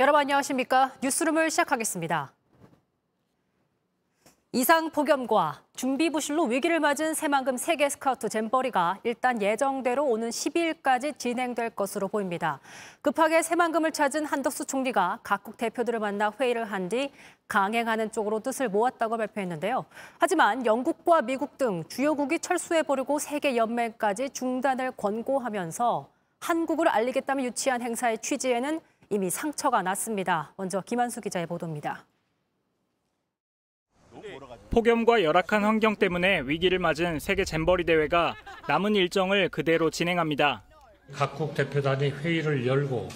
여러분 안녕하십니까? 뉴스룸을 시작하겠습니다. 이상 폭염과 준비 부실로 위기를 맞은 새만금 세계 스카우트 잼버리가 일단 예정대로 오는 12일까지 진행될 것으로 보입니다. 급하게 새만금을 찾은 한덕수 총리가 각국 대표들을 만나 회의를 한 뒤 강행하는 쪽으로 뜻을 모았다고 발표했는데요. 하지만 영국과 미국 등 주요국이 철수해버리고 세계 연맹까지 중단을 권고하면서 한국을 알리겠다며 유치한 행사의 취지에는 이미 상처가 났습니다. 먼저 김한수 기자의 보도입니다. 폭염과 열악한 환경 때문에 위기를 맞은 세계 잼버리 대회가 남은 일정을 그대로 진행합니다. 각국 대표단이 회의를 열고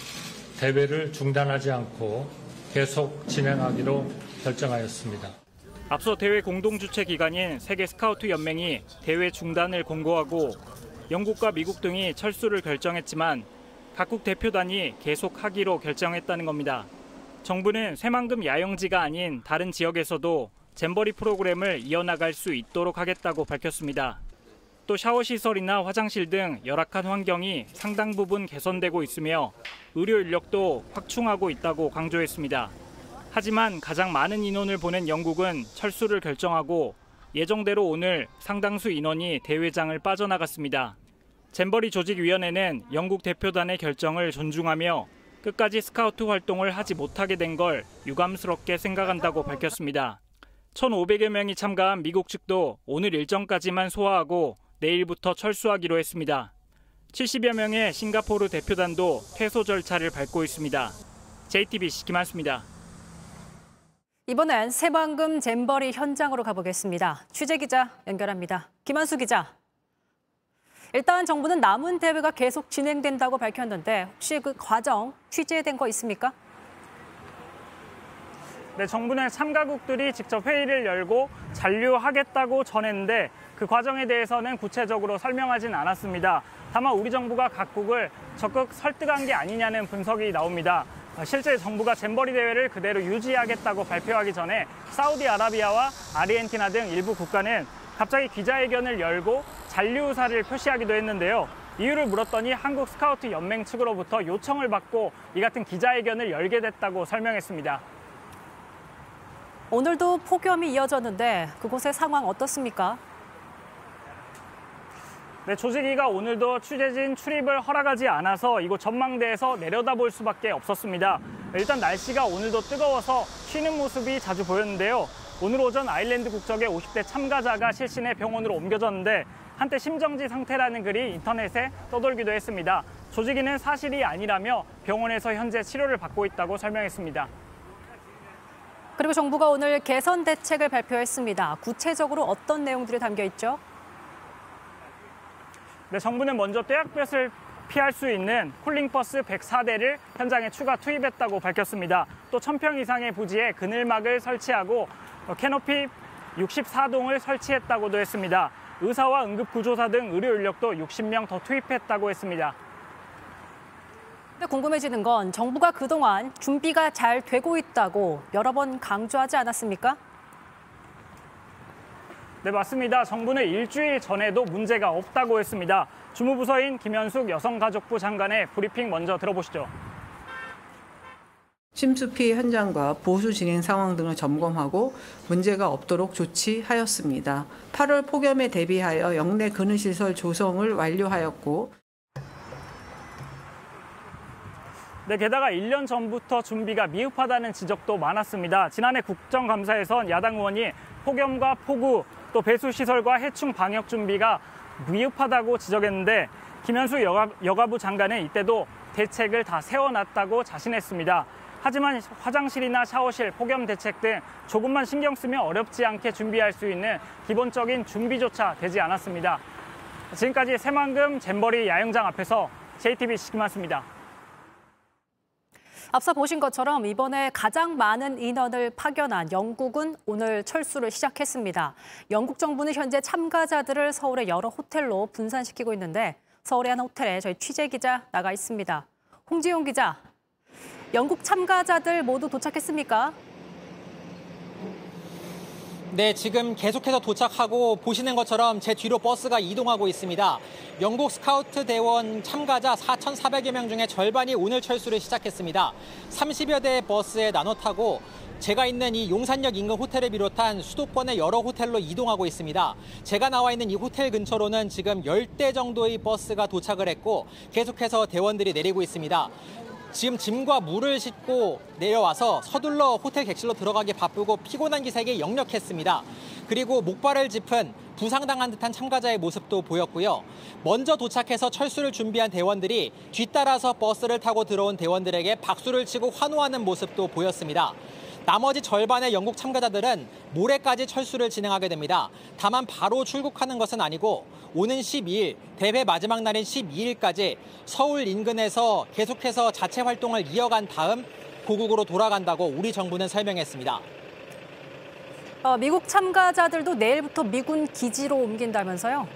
대회를 중단하지 않고 계속 진행하기로 결정하였습니다. 앞서 대회 공동 주최 기관인 세계 스카우트 연맹이 대회 중단을 공고하고 영국과 미국 등이 철수를 결정했지만 각국 대표단이 계속하기로 결정했다는 겁니다. 정부는 새만금 야영지가 아닌 다른 지역에서도 잼버리 프로그램을 이어나갈 수 있도록 하겠다고 밝혔습니다. 또 샤워 시설이나 화장실 등 열악한 환경이 상당 부분 개선되고 있으며 의료 인력도 확충하고 있다고 강조했습니다. 하지만 가장 많은 인원을 보낸 영국은 철수를 결정하고 예정대로 오늘 상당수 인원이 대회장을 빠져나갔습니다. 잼버리 조직위원회는 영국 대표단의 결정을 존중하며 끝까지 스카우트 활동을 하지 못하게 된 걸 유감스럽게 생각한다고 밝혔습니다. 1,500여 명이 참가한 미국 측도 오늘 일정까지만 소화하고 내일부터 철수하기로 했습니다. 70여 명의 싱가포르 대표단도 퇴소 절차를 밟고 있습니다. JTBC 김한수입니다. 이번엔 새만금 잼버리 현장으로 가보겠습니다. 취재 기자 연결합니다. 김한수 기자. 일단 정부는 남은 대회가 계속 진행된다고 밝혔는데 혹시 그 과정 취재된 거 있습니까? 네, 정부는 참가국들이 직접 회의를 열고 잔류하겠다고 전했는데 그 과정에 대해서는 구체적으로 설명하진 않았습니다. 다만 우리 정부가 각국을 적극 설득한 게 아니냐는 분석이 나옵니다. 실제 정부가 잼버리 대회를 그대로 유지하겠다고 발표하기 전에 사우디아라비아와 아르헨티나 등 일부 국가는 갑자기 기자회견을 열고 잔류 의사를 표시하기도 했는데요. 이유를 물었더니 한국 스카우트 연맹 측으로부터 요청을 받고 이 같은 기자회견을 열게 됐다고 설명했습니다. 오늘도 폭염이 이어졌는데 그곳의 상황 어떻습니까? 네, 조직위가 오늘도 취재진 출입을 허락하지 않아서 이곳 전망대에서 내려다볼 수밖에 없었습니다. 일단 날씨가 오늘도 뜨거워서 쉬는 모습이 자주 보였는데요. 오늘 오전 아일랜드 국적의 50대 참가자가 실신해 병원으로 옮겨졌는데 한때 심정지 상태라는 글이 인터넷에 떠돌기도 했습니다. 조직위는 사실이 아니라며 병원에서 현재 치료를 받고 있다고 설명했습니다. 그리고 정부가 오늘 개선 대책을 발표했습니다. 구체적으로 어떤 내용들이 담겨 있죠? 네, 정부는 먼저 떼약볕을 피할 수 있는 쿨링버스 104대를 현장에 추가 투입했다고 밝혔습니다. 또 1000평 이상의 부지에 그늘막을 설치하고 캐노피 64동을 설치했다고도 했습니다. 의사와 응급구조사 등 의료 인력도 60명 더 투입했다고 했습니다. 궁금해지는 건 정부가 그동안 준비가 잘 되고 있다고 여러 번 강조하지 않았습니까? 네, 맞습니다. 정부는 일주일 전에도 문제가 없다고 했습니다. 주무부서인 김현숙 여성가족부 장관의 브리핑 먼저 들어보시죠. 침수 피해 현장과 보수 진행 상황 등을 점검하고 문제가 없도록 조치하였습니다. 8월 폭염에 대비하여 영내 근은시설 조성을 완료하였고 네, 게다가 1년 전부터 준비가 미흡하다는 지적도 많았습니다. 지난해 국정감사에선 야당 의원이 폭염과 폭우, 또 배수 시설과 해충 방역 준비가 미흡하다고 지적했는데 김현수 여가, 여가부 장관은 이때도 대책을 다 세워놨다고 자신했습니다. 하지만 화장실이나 샤워실, 폭염 대책 등 조금만 신경 쓰면 어렵지 않게 준비할 수 있는 기본적인 준비조차 되지 않았습니다. 지금까지 새만금 잼버리 야영장 앞에서 JTBC 김한수입니다. 앞서 보신 것처럼 이번에 가장 많은 인원을 파견한 영국은 오늘 철수를 시작했습니다. 영국 정부는 현재 참가자들을 서울의 여러 호텔로 분산시키고 있는데 서울의 한 호텔에 저희 취재 기자 나가 있습니다. 홍지용 기자, 영국 참가자들 모두 도착했습니까? 네, 지금 계속해서 도착하고 보시는 것처럼 제 뒤로 버스가 이동하고 있습니다. 영국 스카우트 대원 참가자 4,400여 명 중에 절반이 오늘 철수를 시작했습니다. 30여 대의 버스에 나눠 타고 제가 있는 이 용산역 인근 호텔을 비롯한 수도권의 여러 호텔로 이동하고 있습니다. 제가 나와 있는 이 호텔 근처로는 지금 10대 정도의 버스가 도착을 했고 계속해서 대원들이 내리고 있습니다. 지금 짐과 물을 싣고 내려와서 서둘러 호텔 객실로 들어가기 바쁘고 피곤한 기색이 역력했습니다. 그리고 목발을 짚은 부상당한 듯한 참가자의 모습도 보였고요. 먼저 도착해서 철수를 준비한 대원들이 뒤따라서 버스를 타고 들어온 대원들에게 박수를 치고 환호하는 모습도 보였습니다. 나머지 절반의 영국 참가자들은 모레까지 철수를 진행하게 됩니다. 다만 바로 출국하는 것은 아니고 오는 12일, 대회 마지막 날인 12일까지 서울 인근에서 계속해서 자체 활동을 이어간 다음 고국으로 돌아간다고 우리 정부는 설명했습니다. 어, 미국 참가자들도 내일부터 미군 기지로 옮긴다면서요?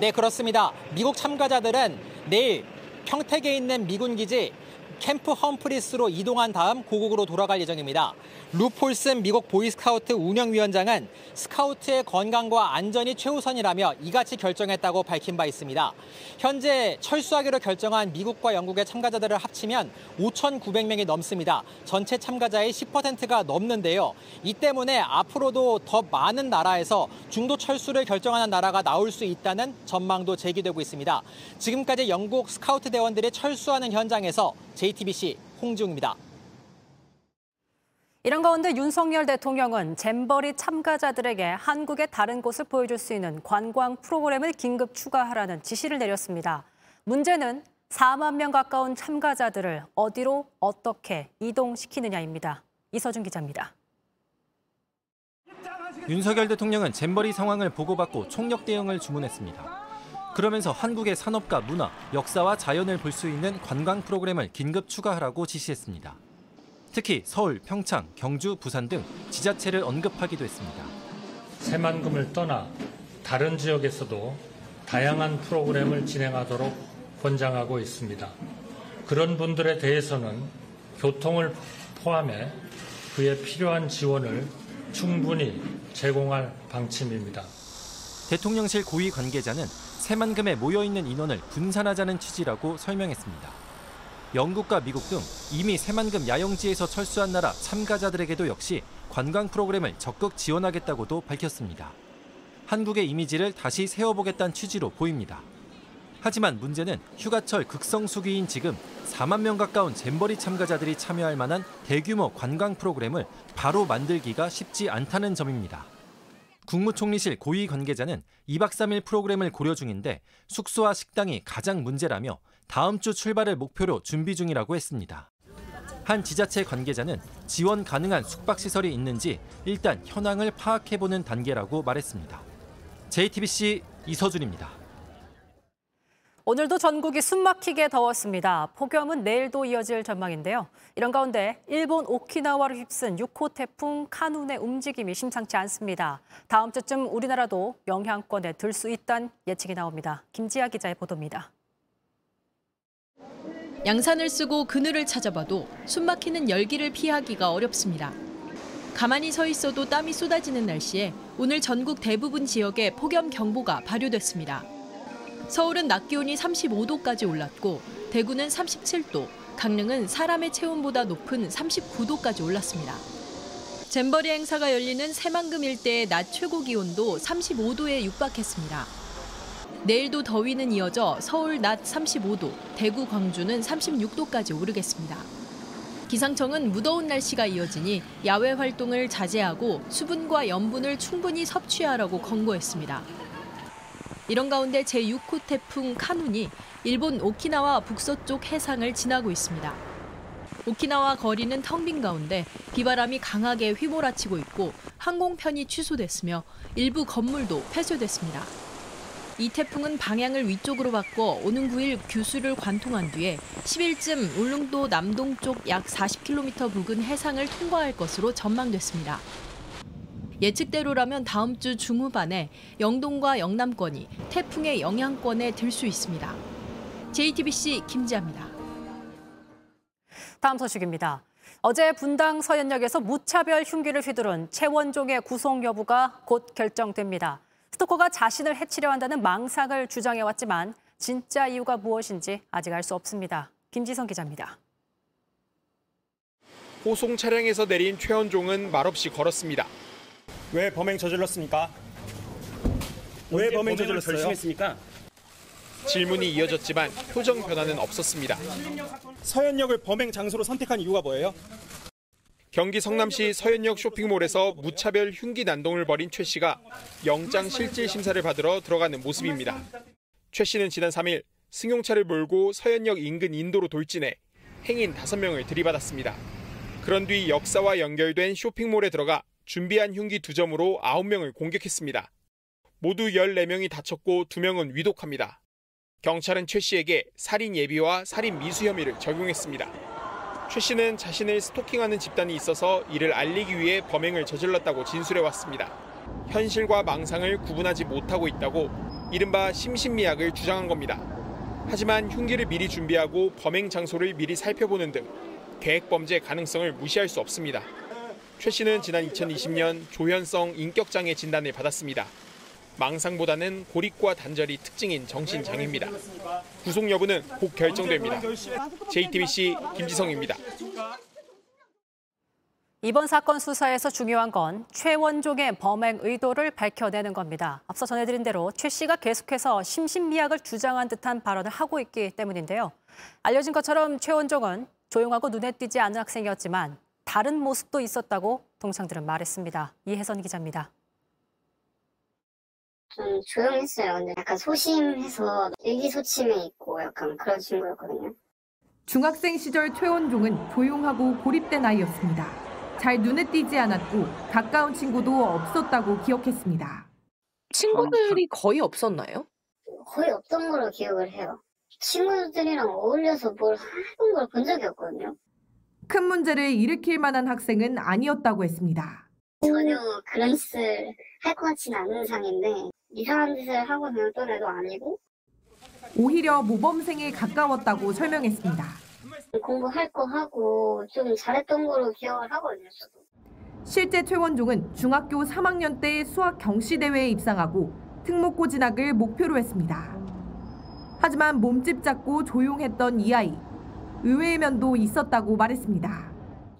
네, 그렇습니다. 미국 참가자들은 내일 평택에 있는 미군 기지 캠프 험프리스로 이동한 다음 고국으로 돌아갈 예정입니다. 루 폴슨 미국 보이스카우트 운영위원장은 스카우트의 건강과 안전이 최우선이라며 이같이 결정했다고 밝힌 바 있습니다. 현재 철수하기로 결정한 미국과 영국의 참가자들을 합치면 5,900명이 넘습니다. 전체 참가자의 10%가 넘는데요. 이 때문에 앞으로도 더 많은 나라에서 중도 철수를 결정하는 나라가 나올 수 있다는 전망도 제기되고 있습니다. 지금까지 영국 스카우트 대원들이 철수하는 현장에서 JTBC 홍지웅입니다. 이런 가운데 윤석열 대통령은 잼버리 참가자들에게 한국의 다른 곳을 보여줄 수 있는 관광 프로그램을 긴급 추가하라는 지시를 내렸습니다. 문제는 4만 명 가까운 참가자들을 어디로 어떻게 이동시키느냐입니다. 이서준 기자입니다. 윤석열 대통령은 잼버리 상황을 보고받고 총력 대응을 주문했습니다. 그러면서 한국의 산업과 문화, 역사와 자연을 볼 수 있는 관광 프로그램을 긴급 추가하라고 지시했습니다. 특히 서울, 평창, 경주, 부산 등 지자체를 언급하기도 했습니다. 새만금을 떠나 다른 지역에서도 다양한 프로그램을 진행하도록 권장하고 있습니다. 그런 분들에 대해서는 교통을 포함해 그에 필요한 지원을 충분히 제공할 방침입니다. 대통령실 고위 관계자는 새만금에 모여 있는 인원을 분산하자는 취지라고 설명했습니다. 영국과 미국 등 이미 새만금 야영지에서 철수한 나라 참가자들에게도 역시 관광 프로그램을 적극 지원하겠다고도 밝혔습니다. 한국의 이미지를 다시 세워보겠다는 취지로 보입니다. 하지만 문제는 휴가철 극성수기인 지금 4만 명 가까운 잼버리 참가자들이 참여할 만한 대규모 관광 프로그램을 바로 만들기가 쉽지 않다는 점입니다. 국무총리실 고위 관계자는 2박 3일 프로그램을 고려 중인데 숙소와 식당이 가장 문제라며 다음 주 출발을 목표로 준비 중이라고 했습니다. 한 지자체 관계자는 지원 가능한 숙박시설이 있는지 일단 현황을 파악해보는 단계라고 말했습니다. JTBC 이서준입니다. 오늘도 전국이 숨막히게 더웠습니다. 폭염은 내일도 이어질 전망인데요. 이런 가운데 일본 오키나와를 휩쓴 6호 태풍 카눈의 움직임이 심상치 않습니다. 다음 주쯤 우리나라도 영향권에 들 수 있다는 예측이 나옵니다. 김지아 기자의 보도입니다. 양산을 쓰고 그늘을 찾아봐도 숨막히는 열기를 피하기가 어렵습니다. 가만히 서 있어도 땀이 쏟아지는 날씨에 오늘 전국 대부분 지역에 폭염 경보가 발효됐습니다. 서울은 낮 기온이 35도까지 올랐고 대구는 37도, 강릉은 사람의 체온보다 높은 39도까지 올랐습니다. 잼버리 행사가 열리는 새만금 일대의 낮 최고 기온도 35도에 육박했습니다. 내일도 더위는 이어져 서울 낮 35도, 대구, 광주는 36도까지 오르겠습니다. 기상청은 무더운 날씨가 이어지니 야외 활동을 자제하고 수분과 염분을 충분히 섭취하라고 권고했습니다. 이런 가운데 제6호 태풍 카눈이 일본 오키나와 북서쪽 해상을 지나고 있습니다. 오키나와 거리는 텅 빈 가운데 비바람이 강하게 휘몰아치고 있고 항공편이 취소됐으며 일부 건물도 폐쇄됐습니다. 이 태풍은 방향을 위쪽으로 바꿔 오는 9일 규수를 관통한 뒤에 10일쯤 울릉도 남동쪽 약 40km 부근 해상을 통과할 것으로 전망됐습니다. 예측대로라면 다음 주 중후반에 영동과 영남권이 태풍의 영향권에 들 수 있습니다. JTBC 김지아입니다. 다음 소식입니다. 어제 분당 서현역에서 무차별 흉기를 휘두른 최원종의 구속 여부가 곧 결정됩니다. 스토커가 자신을 해치려 한다는 망상을 주장해왔지만 진짜 이유가 무엇인지 아직 알 수 없습니다. 김지성 기자입니다. 호송 차량에서 내린 최원종은 말없이 걸었습니다. 왜 범행 저질렀습니까? 왜 범행 저질렀어요? 결심했습니까? 질문이 이어졌지만 표정 변화는 없었습니다. 서현역을 범행 장소로 선택한 이유가 뭐예요? 경기 성남시 서현역 쇼핑몰에서 무차별 흉기 난동을 벌인 최 씨가 영장 실질 심사를 받으러 들어가는 모습입니다. 최 씨는 지난 3일 승용차를 몰고 서현역 인근 인도로 돌진해 행인 5명을 들이받았습니다. 그런 뒤 역사와 연결된 쇼핑몰에 들어가 준비한 흉기 2점으로 9명을 공격했습니다. 모두 14명이 다쳤고 2명은 위독합니다. 경찰은 최 씨에게 살인 예비와 살인 미수 혐의를 적용했습니다. 최 씨는 자신을 스토킹하는 집단이 있어서 이를 알리기 위해 범행을 저질렀다고 진술해 왔습니다. 현실과 망상을 구분하지 못하고 있다고 이른바 심신미약을 주장한 겁니다. 하지만 흉기를 미리 준비하고 범행 장소를 미리 살펴보는 등 계획 범죄 가능성을 무시할 수 없습니다. 최 씨는 지난 2020년 조현성 인격장애 진단을 받았습니다. 망상보다는 고립과 단절이 특징인 정신장애입니다. 구속 여부는 곧 결정됩니다. JTBC 김지성입니다. 이번 사건 수사에서 중요한 건 최원종의 범행 의도를 밝혀내는 겁니다. 앞서 전해드린 대로 최 씨가 계속해서 심신미약을 주장한 듯한 발언을 하고 있기 때문인데요. 알려진 것처럼 최원종은 조용하고 눈에 띄지 않은 학생이었지만 다른 모습도 있었다고 동창들은 말했습니다. 이혜선 기자입니다. 좀 조용했어요. 근데 약간 소심해서 의기소침해 있고 약간 그런 친구였거든요. 중학생 시절 최원종은 조용하고 고립된 아이였습니다. 잘 눈에 띄지 않았고 가까운 친구도 없었다고 기억했습니다. 친구들이 거의 없었나요? 거의 없던 걸로 기억을 해요. 친구들이랑 어울려서 뭘 해본 걸본 적이 없거든요. 큰 문제를 일으킬 만한 학생은 아니었다고 했습니다. 전혀 그런 짓을 할 것 같지는 않은 상인데 이상한 짓을 하고 다녔던 애도 아니고 오히려 모범생에 가까웠다고 설명했습니다. 공부할 거 하고 좀 잘했던 거로 기억을 하거든요. 저도. 실제 최원종은 중학교 3학년 때 수학 경시 대회에 입상하고 특목고 진학을 목표로 했습니다. 하지만 몸집 작고 조용했던 이 아이, 의외의 면도 있었다고 말했습니다.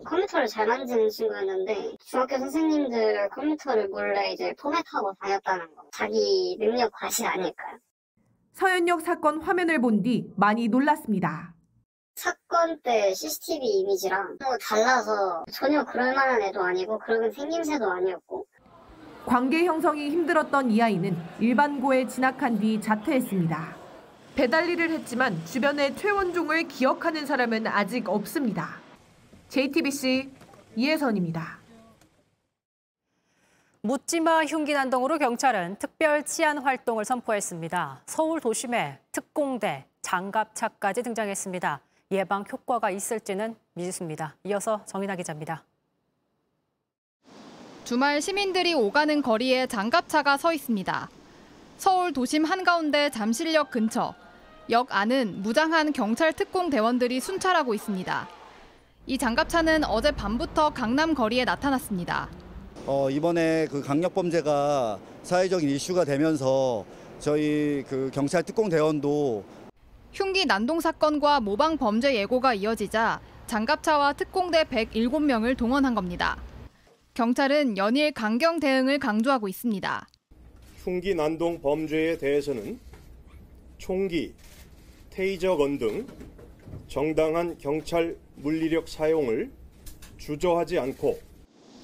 컴퓨터를 잘 만지는 친구였는데 중학교 선생님들 컴퓨터를 몰래 이제 포맷하고 다녔다는 거. 자기 능력 과실 아닐까요? 서현역 사건 화면을 본 뒤 많이 놀랐습니다. 사건 때 CCTV 이미지랑 뭐 달라서 전혀 그럴 만한 애도 아니고 그런 생김새도 아니었고 관계 형성이 힘들었던 이 아이는 일반고에 진학한 뒤 자퇴했습니다. 배달 일을 했지만 주변에 최원종을 기억하는 사람은 아직 없습니다. JTBC 이혜선입니다. 묻지마 흉기 난동으로 경찰은 특별 치안 활동을 선포했습니다. 서울 도심에 특공대, 장갑차까지 등장했습니다. 예방 효과가 있을지는 미지수입니다. 이어서 정인아 기자입니다. 주말 시민들이 오가는 거리에 장갑차가 서 있습니다. 서울 도심 한가운데 잠실역 근처. 역 안은 무장한 경찰 특공 대원들이 순찰하고 있습니다. 이 장갑차는 어제 밤부터 강남 거리에 나타났습니다. 어, 이번에 그 강력 범죄가 사회적인 이슈가 되면서 저희 그 경찰 특공 대원도 흉기 난동 사건과 모방 범죄 예고가 이어지자 장갑차와 특공대 107명을 동원한 겁니다. 경찰은 연일 강경 대응을 강조하고 있습니다. 흉기 난동 범죄에 대해서는 총기, 테이저건 등 정당한 경찰 물리력 사용을 주저하지 않고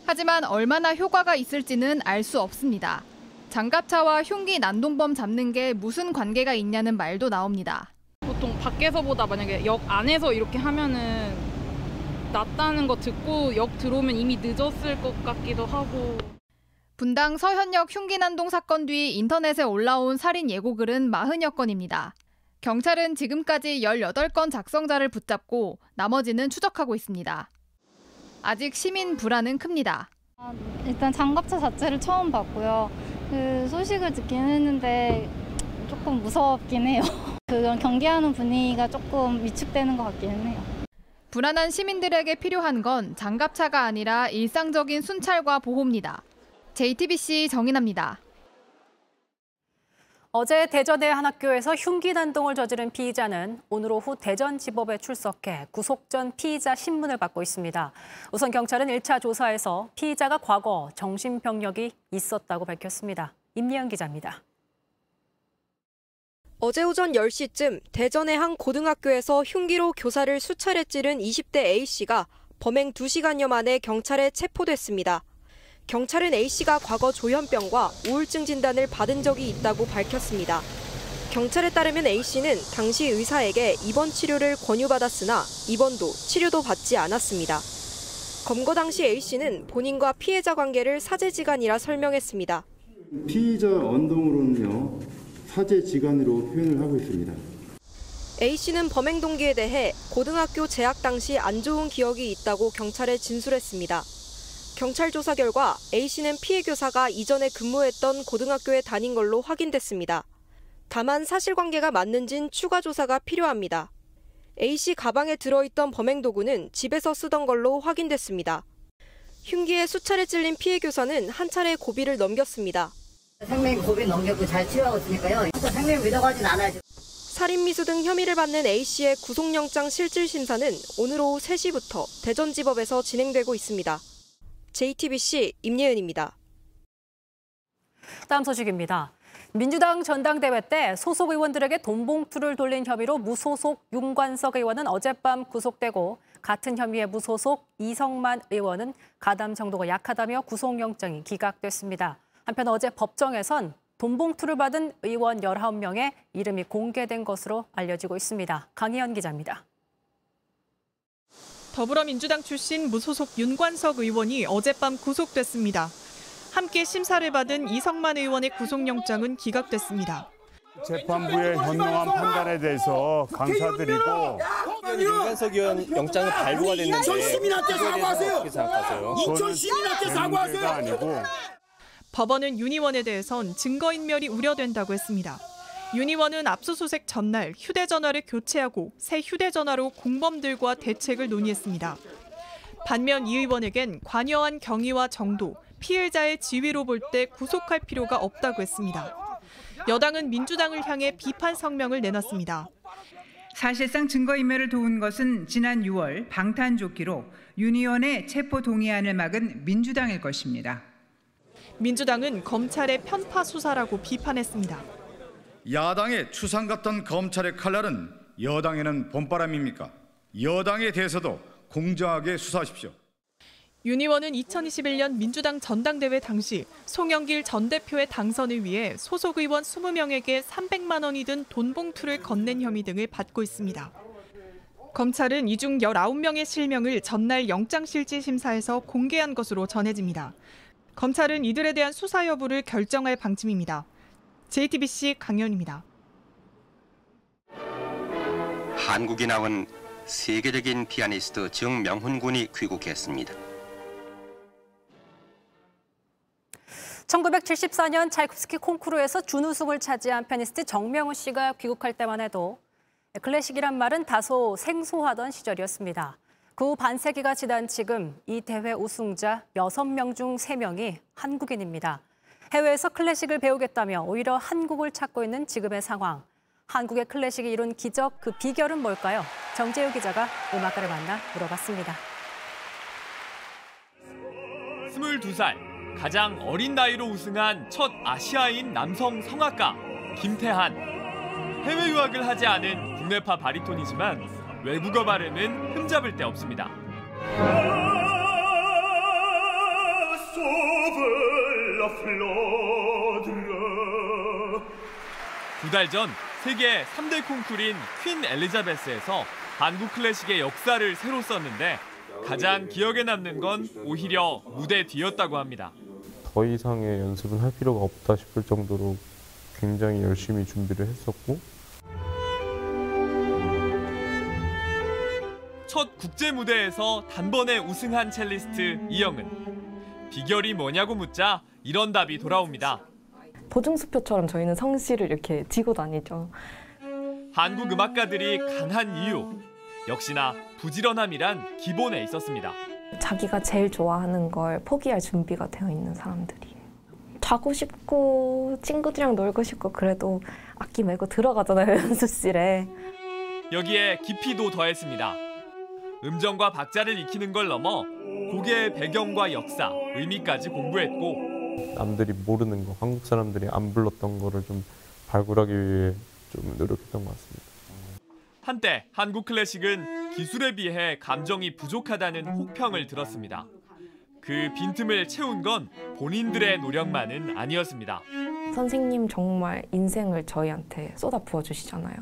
하지만 얼마나 효과가 있을지는 알 수 없습니다. 장갑차와 흉기 난동범 잡는 게 무슨 관계가 있냐는 말도 나옵니다. 보통 밖에서보다 만약에 역 안에서 이렇게 하면은 낫다는 거 듣고 역 들어오면 이미 늦었을 것 같기도 하고. 분당 서현역 흉기 난동 사건 뒤 인터넷에 올라온 살인 예고글은 40여 건입니다. 경찰은 지금까지 18건 작성자를 붙잡고 나머지는 추적하고 있습니다. 아직 시민 불안은 큽니다. 일단 장갑차 자체를 처음 봤고요. 그 소식을 듣긴 했는데 조금 무섭긴 해요. 그런 경계하는 분위기가 조금 위축되는 것 같기는 해요. 불안한 시민들에게 필요한 건 장갑차가 아니라 일상적인 순찰과 보호입니다. JTBC 정인합니다. 어제 대전의 한 학교에서 흉기 난동을 저지른 피의자는 오늘 오후 대전지법에 출석해 구속 전 피의자 신문을 받고 있습니다. 우선 경찰은 1차 조사에서 피의자가 과거 정신병력이 있었다고 밝혔습니다. 임예은 기자입니다. 어제 오전 10시쯤 대전의 한 고등학교에서 흉기로 교사를 수차례 찌른 20대 A씨가 범행 2시간여 만에 경찰에 체포됐습니다. 경찰은 A씨가 과거 조현병과 우울증 진단을 받은 적이 있다고 밝혔습니다. 경찰에 따르면 A씨는 당시 의사에게 입원 치료를 권유받았으나 입원도 치료도 받지 않았습니다. 검거 당시 A씨는 본인과 피해자 관계를 사제지간이라 설명했습니다. 피의자 언동으로는요 사제지간으로 표현을 하고 있습니다. A씨는 범행 동기에 대해 고등학교 재학 당시 안 좋은 기억이 있다고 경찰에 진술했습니다. 경찰 조사 결과 A씨는 피해 교사가 이전에 근무했던 고등학교에 다닌 걸로 확인됐습니다. 다만 사실관계가 맞는진 추가 조사가 필요합니다. A씨 가방에 들어있던 범행 도구는 집에서 쓰던 걸로 확인됐습니다. 흉기에 수차례 찔린 피해 교사는 한 차례 고비를 넘겼습니다. 생명 고비 넘겼고 잘 치료하고 있으니까요. 생명 믿어가진 않아요. 살인 미수 등 혐의를 받는 A씨의 구속영장 실질 심사는 오늘 오후 3시부터 대전지법에서 진행되고 있습니다. JTBC 임예은입니다. 다음 소식입니다. 민주당 전당대회 때 소속 의원들에게 돈 봉투를 돌린 혐의로 무소속 윤관석 의원은 어젯밤 구속되고 같은 혐의의 무소속 이성만 의원은 가담 정도가 약하다며 구속영장이 기각됐습니다. 한편 어제 법정에선 돈 봉투를 받은 의원 19명의 이름이 공개된 것으로 알려지고 있습니다. 강희연 기자입니다. 더불어민주당 출신 무소속 윤관석 의원이 어젯밤 구속됐습니다. 함께 심사를 받은 이성만 의원의 구속영장은 기각됐습니다. 재판부의 현명한 판단에 대해서 감사드리고 윤관석 의원 영장은 발부가 됐는데 이천 시민한테 사과하세요. 이천 시민한테 사과하세요. 아니고 법원은 윤 의원에 대해선 증거인멸이 우려된다고 했습니다. 윤 의원은 압수수색 전날 휴대전화를 교체하고 새 휴대전화로 공범들과 대책을 논의했습니다. 반면 이 의원에겐 관여한 경위와 정도, 피해자의 지위로 볼 때 구속할 필요가 없다고 했습니다. 여당은 민주당을 향해 비판 성명을 내놨습니다. 사실상 증거인멸을 도운 것은 지난 6월 방탄조끼로 윤 의원의 체포 동의안을 막은 민주당일 것입니다. 민주당은 검찰의 편파 수사라고 비판했습니다. 야당의 추상 같던 검찰의 칼날은 여당에는 봄바람입니까? 여당에 대해서도 공정하게 수사하십시오. 윤 의원은 2021년 민주당 전당대회 당시 송영길 전 대표의 당선을 위해 소속 의원 20명에게 300만 원이 든 돈 봉투를 건넨 혐의 등을 받고 있습니다. 검찰은 이 중 19명의 실명을 전날 영장실질 심사에서 공개한 것으로 전해집니다. 검찰은 이들에 대한 수사 여부를 결정할 방침입니다. JTBC 강연입니다. 한국에 나온 세계적인 피아니스트 정명훈 군이 귀국했습니다. 1974년 차이콥스키 콩쿠르에서 준우승을 차지한 피아니스트 정명훈 씨가 귀국할 때만 해도 클래식이란 말은 다소 생소하던 시절이었습니다. 그 후 반세기가 지난 지금 이 대회 우승자 6명 중 3명이 한국인입니다. 해외에서 클래식을 배우겠다며 오히려 한국을 찾고 있는 지금의 상황. 한국의 클래식이 이룬 기적, 그 비결은 뭘까요? 정재우 기자가 음악가를 만나 물어봤습니다. 22살, 가장 어린 나이로 우승한 첫 아시아인 남성 성악가 김태한. 해외 유학을 하지 않은 국내파 바리톤이지만 외국어 발음은 흠잡을 데 없습니다. 두 달 전 세계 3대 콩쿨인 퀸 엘리자베스에서 한국 클래식의 역사를 새로 썼는데 가장 기억에 남는 건 오히려 무대 뒤였다고 합니다. 더 이상의 연습은 할 필요가 없다 싶을 정도로 굉장히 열심히 준비를 했었고 첫 국제 무대에서 단번에 우승한 첼리스트 이영은 비결이 뭐냐고 묻자 이런 답이 돌아옵니다. 보증수표처럼 저희는 성실을 이렇게 지고 다니죠. 한국 음악가들이 강한 이유 역시나 부지런함이란 기본에 있었습니다. 자기가 제일 좋아하는 걸 포기할 준비가 되어 있는 사람들이에요. 자고 싶고 친구들이랑 놀고 싶고 그래도 악기 메고 들어가잖아요 연습실에. 여기에 깊이도 더했습니다. 음정과 박자를 익히는 걸 넘어 곡의 배경과 역사, 의미까지 공부했고 남들이 모르는 거, 한국 사람들이 안 불렀던 거를 좀 발굴하기 위해 좀 노력했던 것 같습니다. 한때 한국 클래식은 기술에 비해 감정이 부족하다는 혹평을 들었습니다. 그 빈틈을 채운 건 본인들의 노력만은 아니었습니다. 선생님 정말 인생을 저희한테 쏟아 부어 주시잖아요.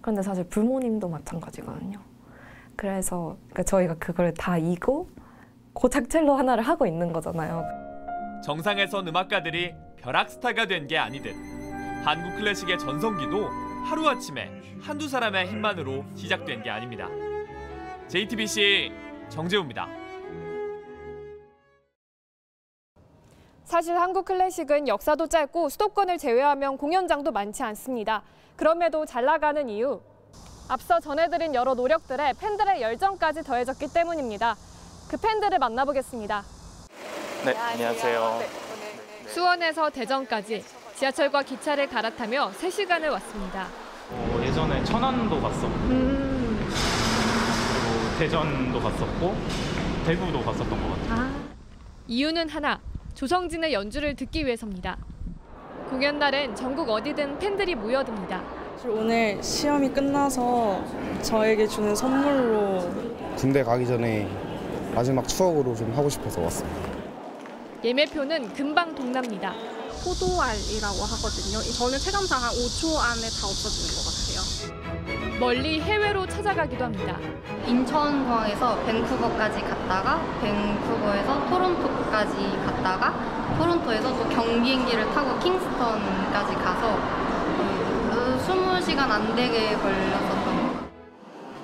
그런데 사실 부모님도 마찬가지거든요. 그래서 그러니까 저희가 그걸 다 이고 고작 첼로 하나를 하고 있는 거잖아요. 정상에 선 음악가들이 벼락 스타가 된 게 아니듯 한국 클래식의 전성기도 하루아침에 한두 사람의 힘만으로 시작된 게 아닙니다. JTBC 정재우입니다. 사실 한국 클래식은 역사도 짧고 수도권을 제외하면 공연장도 많지 않습니다. 그럼에도 잘 나가는 이유. 앞서 전해드린 여러 노력들에 팬들의 열정까지 더해졌기 때문입니다. 그 팬들을 만나보겠습니다. 네, 안녕하세요. 수원에서 대전까지 지하철과 기차를 갈아타며 3시간을 왔습니다. 어, 예전에 천안도 갔었고, 그리고 대전도 갔었고, 대구도 갔었던 것 같아요. 이유는 하나, 조성진의 연주를 듣기 위해서입니다. 공연 날엔 전국 어디든 팬들이 모여듭니다. 오늘 시험이 끝나서 저에게 주는 선물로 군대 가기 전에 마지막 추억으로 좀 하고 싶어서 왔습니다. 예매표는 금방 동납니다. 포도알이라고 하거든요. 저는 체감상 한 5초 안에 다 없어지는 것 같아요. 멀리 해외로 찾아가기도 합니다. 인천공항에서 밴쿠버까지 갔다가 밴쿠버에서 토론토까지 갔다가 토론토에서 또 경비행기를 타고 킹스턴까지 가서 어, 20시간 안 되게 걸렸었던 것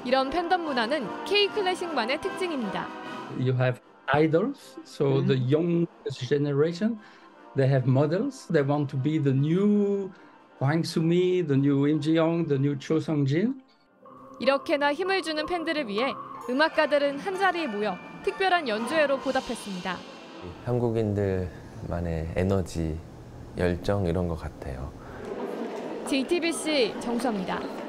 이런 팬덤 문화는 K 클래식만의 특징입니다. Idols so the young generation they have models they want to be the new Hwang Sumi the new Im Ji-young the new Cho Sung-jin 이렇게나 힘을 주는 팬들을 위해 음악가들은 한 자리에 모여 특별한 연주회로 보답했습니다. 한국인들만의 에너지, 열정 이런 것 같아요. JTBC 정수합니다.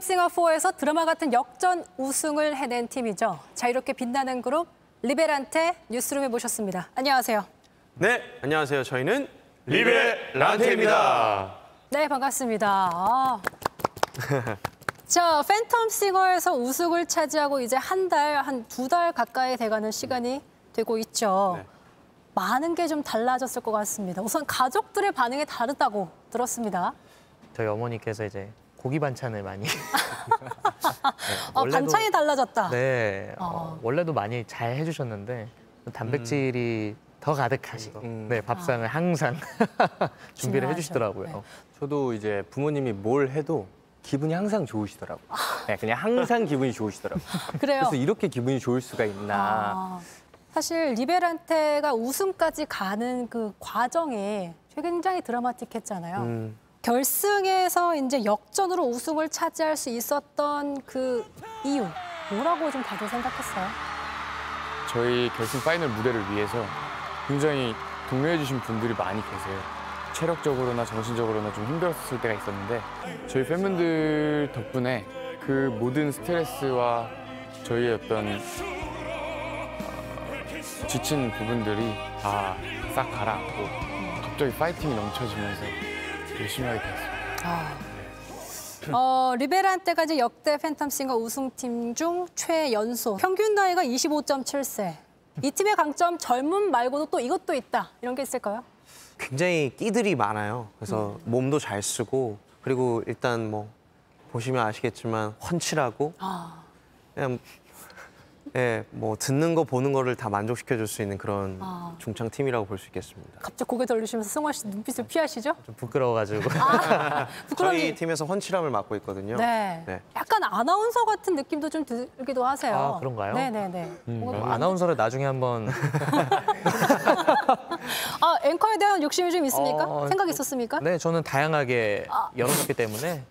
싱어4에서 드라마 같은 역전 우승을 해낸 팀이죠. 자유롭게 빛나는 그룹 리베란테 뉴스룸에 모셨습니다. 안녕하세요. 네, 안녕하세요. 저희는 리베 란테입니다. 네, 반갑습니다. 아. 자, 팬텀 싱어에서 우승을 차지하고 이제 한 달, 한 두 달 가까이 돼가는 시간이 되고 있죠. 네. 많은 게 좀 달라졌을 것 같습니다. 우선 가족들의 반응이 다르다고 들었습니다. 저희 어머니께서 이제 고기 반찬을 많이 아, 반찬이 달라졌다. 네 어. 어, 원래도 많이 잘 해주셨는데 단백질이 더 가득하시고 네 밥상을 항상 준비를 중요하죠. 해주시더라고요. 네. 저도 이제 부모님이 뭘 해도 기분이 항상 좋으시더라고요. 네, 그냥 항상 기분이 좋으시더라고요. 그래요? 그래서 이렇게 기분이 좋을 수가 있나. 아, 사실 리베란테가 우승까지 가는 그 과정이 굉장히 드라마틱했잖아요. 음, 결승에서 이제 역전으로 우승을 차지할 수 있었던 그 이유 뭐라고 좀 다들 생각했어요? 저희 결승 파이널 무대를 위해서 굉장히 독려해 주신 분들이 많이 계세요. 체력적으로나 정신적으로나 좀 힘들었을 때가 있었는데 저희 팬분들 덕분에 그 모든 스트레스와 저희의 어떤 어, 지친 부분들이 다 싹 가라앉고 갑자기 파이팅이 넘쳐지면서 열 심히 하게 되었습니다. 어, 리베란테가 이제 역대 팬텀싱어 우승팀 중 최연소 평균 나이가 25.7세. 이 팀의 강점 젊음 말고도 또 이것도 있다 이런 게 있을까요? 굉장히 끼들이 많아요. 그래서 몸도 잘 쓰고 그리고 일단 뭐 보시면 아시겠지만 훤칠하고 아, 그냥 예, 뭐 듣는 거 보는 거를 다 만족시켜 줄 수 있는 그런 아. 중창 팀이라고 볼 수 있겠습니다. 갑자기 고개 돌리시면서 승화 씨 눈빛을 피하시죠? 좀 부끄러워가지고 부끄러움이- 저희 팀에서 헌칠함을 맡고 있거든요. 네. 약간 아나운서 같은 느낌도 좀 들기도 하세요. 아, 그런가요? 네네네. 음, 뭔가 아나운서를 나중에 한번 아 앵커에 대한 욕심이 좀 있습니까? 어, 생각 있었습니까? 네 저는 다양하게 열어놓기 때문에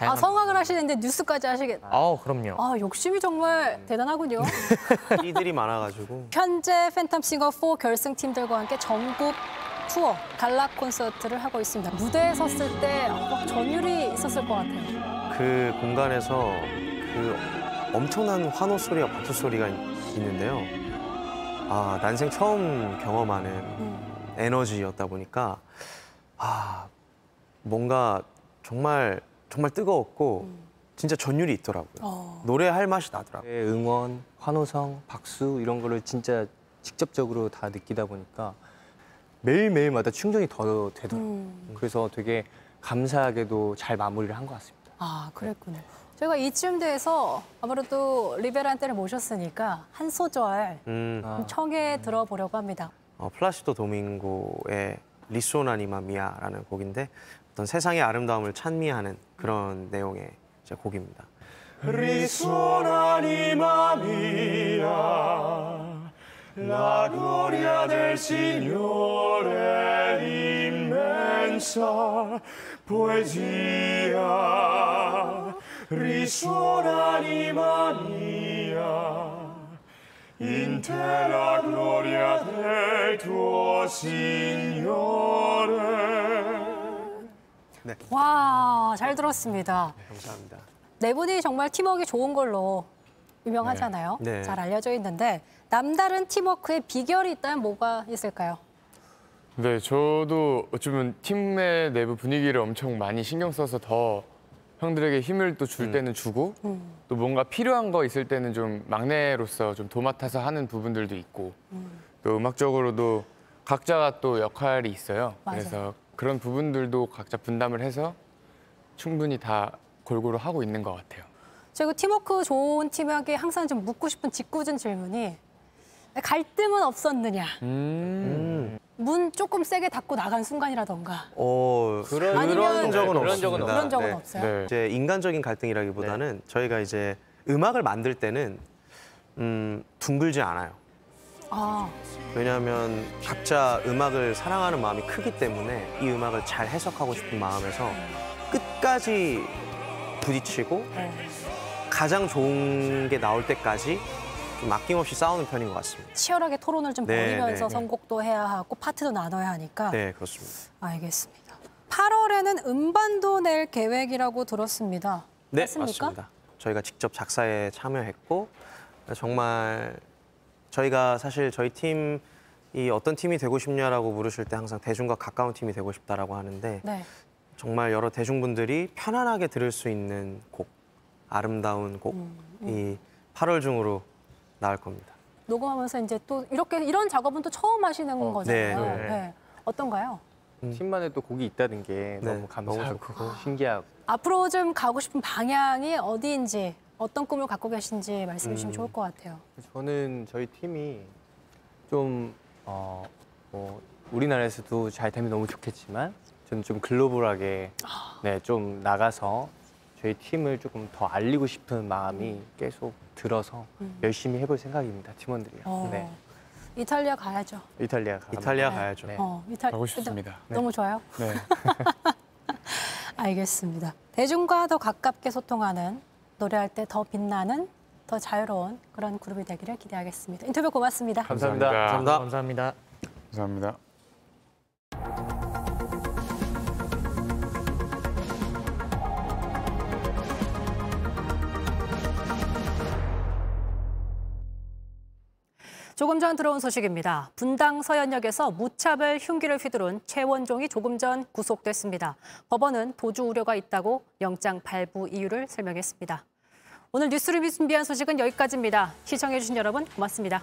아 성악을 하시는데 뉴스까지 하시겠다. 아 그럼요. 아 욕심이 정말 대단하군요. 끼들이 많아가지고 현재 팬텀싱어 4 결승팀들과 함께 전국 투어 갈라 콘서트를 하고 있습니다. 무대에 섰을 때 막 전율이 있었을 것 같아요. 그 공간에서 그 엄청난 환호 소리와 박수 소리가 있는데요. 아 난생 처음 경험하는 에너지였다 보니까 아 뭔가 정말 정말 뜨거웠고 진짜 전율이 있더라고요. 노래할 맛이 나더라고요. 네, 응원, 환호성, 박수 이런 거를 진짜 직접적으로 다 느끼다 보니까 매일매일마다 충전이 더 되더라고요. 그래서 되게 감사하게도 잘 마무리를 한 것 같습니다. 아 그랬군요. 저희가 이쯤 돼서 아무래도 리베란테를 모셨으니까 한 소절 음, 좀 청해 들어보려고 합니다. 어, 플라시도 도밍고의 리소나니마 미아라는 곡인데 어떤 세상의 아름다움을 찬미하는 그런 내용의 이제 곡입니다. Del Signore immensa poesia. Risuona anima mia in te la gloria del tuo Signore. 와, 잘 들었습니다. 감사합니다. 네 분이 정말 팀워크 좋은 걸로 유명하잖아요. 네. 네. 잘 알려져 있는데 남다른 팀워크의 비결이 있다면 뭐가 있을까요? 네, 저도 어쩌면 팀의 내부 분위기를 엄청 많이 신경 써서 더 형들에게 힘을 또 줄 때는 주고 또 뭔가 필요한 거 있을 때는 좀 막내로서 좀 도맡아서 하는 부분들도 있고 또 음악적으로도 각자가 또 역할이 있어요. 맞아요. 그래서 그런 부분들도 각자 분담을 해서 충분히 다 골고루 하고 있는 것 같아요. 제가 팀워크 좋은 팀에게 항상 좀 묻고 싶은 짓궂은 질문이 갈등은 없었느냐? 음. 문 조금 세게 닫고 나간 순간이라던가. 어, 그런, 아니면- 적은 그런 없습니다. 적은 없- 그런 적은 없어요? 네. 이제 인간적인 갈등이라기보다는 저희가 이제 음악을 만들 때는 음, 둥글지 않아요. 아, 왜냐하면 각자 음악을 사랑하는 마음이 크기 때문에 이 음악을 잘 해석하고 싶은 마음에서 끝까지 부딪히고 가장 좋은 게 나올 때까지 좀 아낌없이 싸우는 편인 것 같습니다. 치열하게 토론을 좀 네, 벌이면서 네. 선곡도 해야 하고 파트도 나눠야 하니까. 네, 그렇습니다. 알겠습니다. 8월에는 음반도 낼 계획이라고 들었습니다. 네, 맞습니까? 맞습니다. 저희가 직접 작사에 참여했고 정말 저희가 사실 저희 팀이 어떤 팀이 되고 싶냐라고 물으실 때 항상 대중과 가까운 팀이 되고 싶다라고 하는데 네. 정말 여러 대중분들이 편안하게 들을 수 있는 곡, 아름다운 곡이 음, 8월 중으로 나올 겁니다. 녹음하면서 이제 또 이렇게 이런 작업은 또 처음 하시는 거잖아요. 네, 네. 네. 어떤가요? 팀만의 또 곡이 있다는 게 네, 너무 감사하고 너무 신기하고 앞으로 좀 가고 싶은 방향이 어디인지 어떤 꿈을 갖고 계신지 말씀해 주시면 음. 좋을 것 같아요. 저는 저희 팀이 좀 어, 뭐 우리나라에서도 잘 되면 너무 좋겠지만 저는 좀 글로벌하게 네, 좀 나가서 저희 팀을 조금 더 알리고 싶은 마음이 계속 들어서 음. 열심히 해볼 생각입니다 팀원들이랑. 어, 네, 이탈리아 가야죠. 이탈리아 가. 이탈리아 가야죠. 어, 이탈... 가고 싶습니다. 너무 좋아요. 네. 알겠습니다. 대중과 더 가깝게 소통하는 노래할 때 더 빛나는 더 자유로운 그런 그룹이 되기를 기대하겠습니다. 인터뷰 고맙습니다. 감사합니다. 감사합니다. 감사합니다. 감사합니다. 조금 전 들어온 소식입니다. 분당 서현역에서 무차별 흉기를 휘두른 최원종이 조금 전 구속됐습니다. 법원은 도주 우려가 있다고 영장 발부 이유를 설명했습니다. 오늘 뉴스룸이 준비한 소식은 여기까지입니다. 시청해주신 여러분 고맙습니다.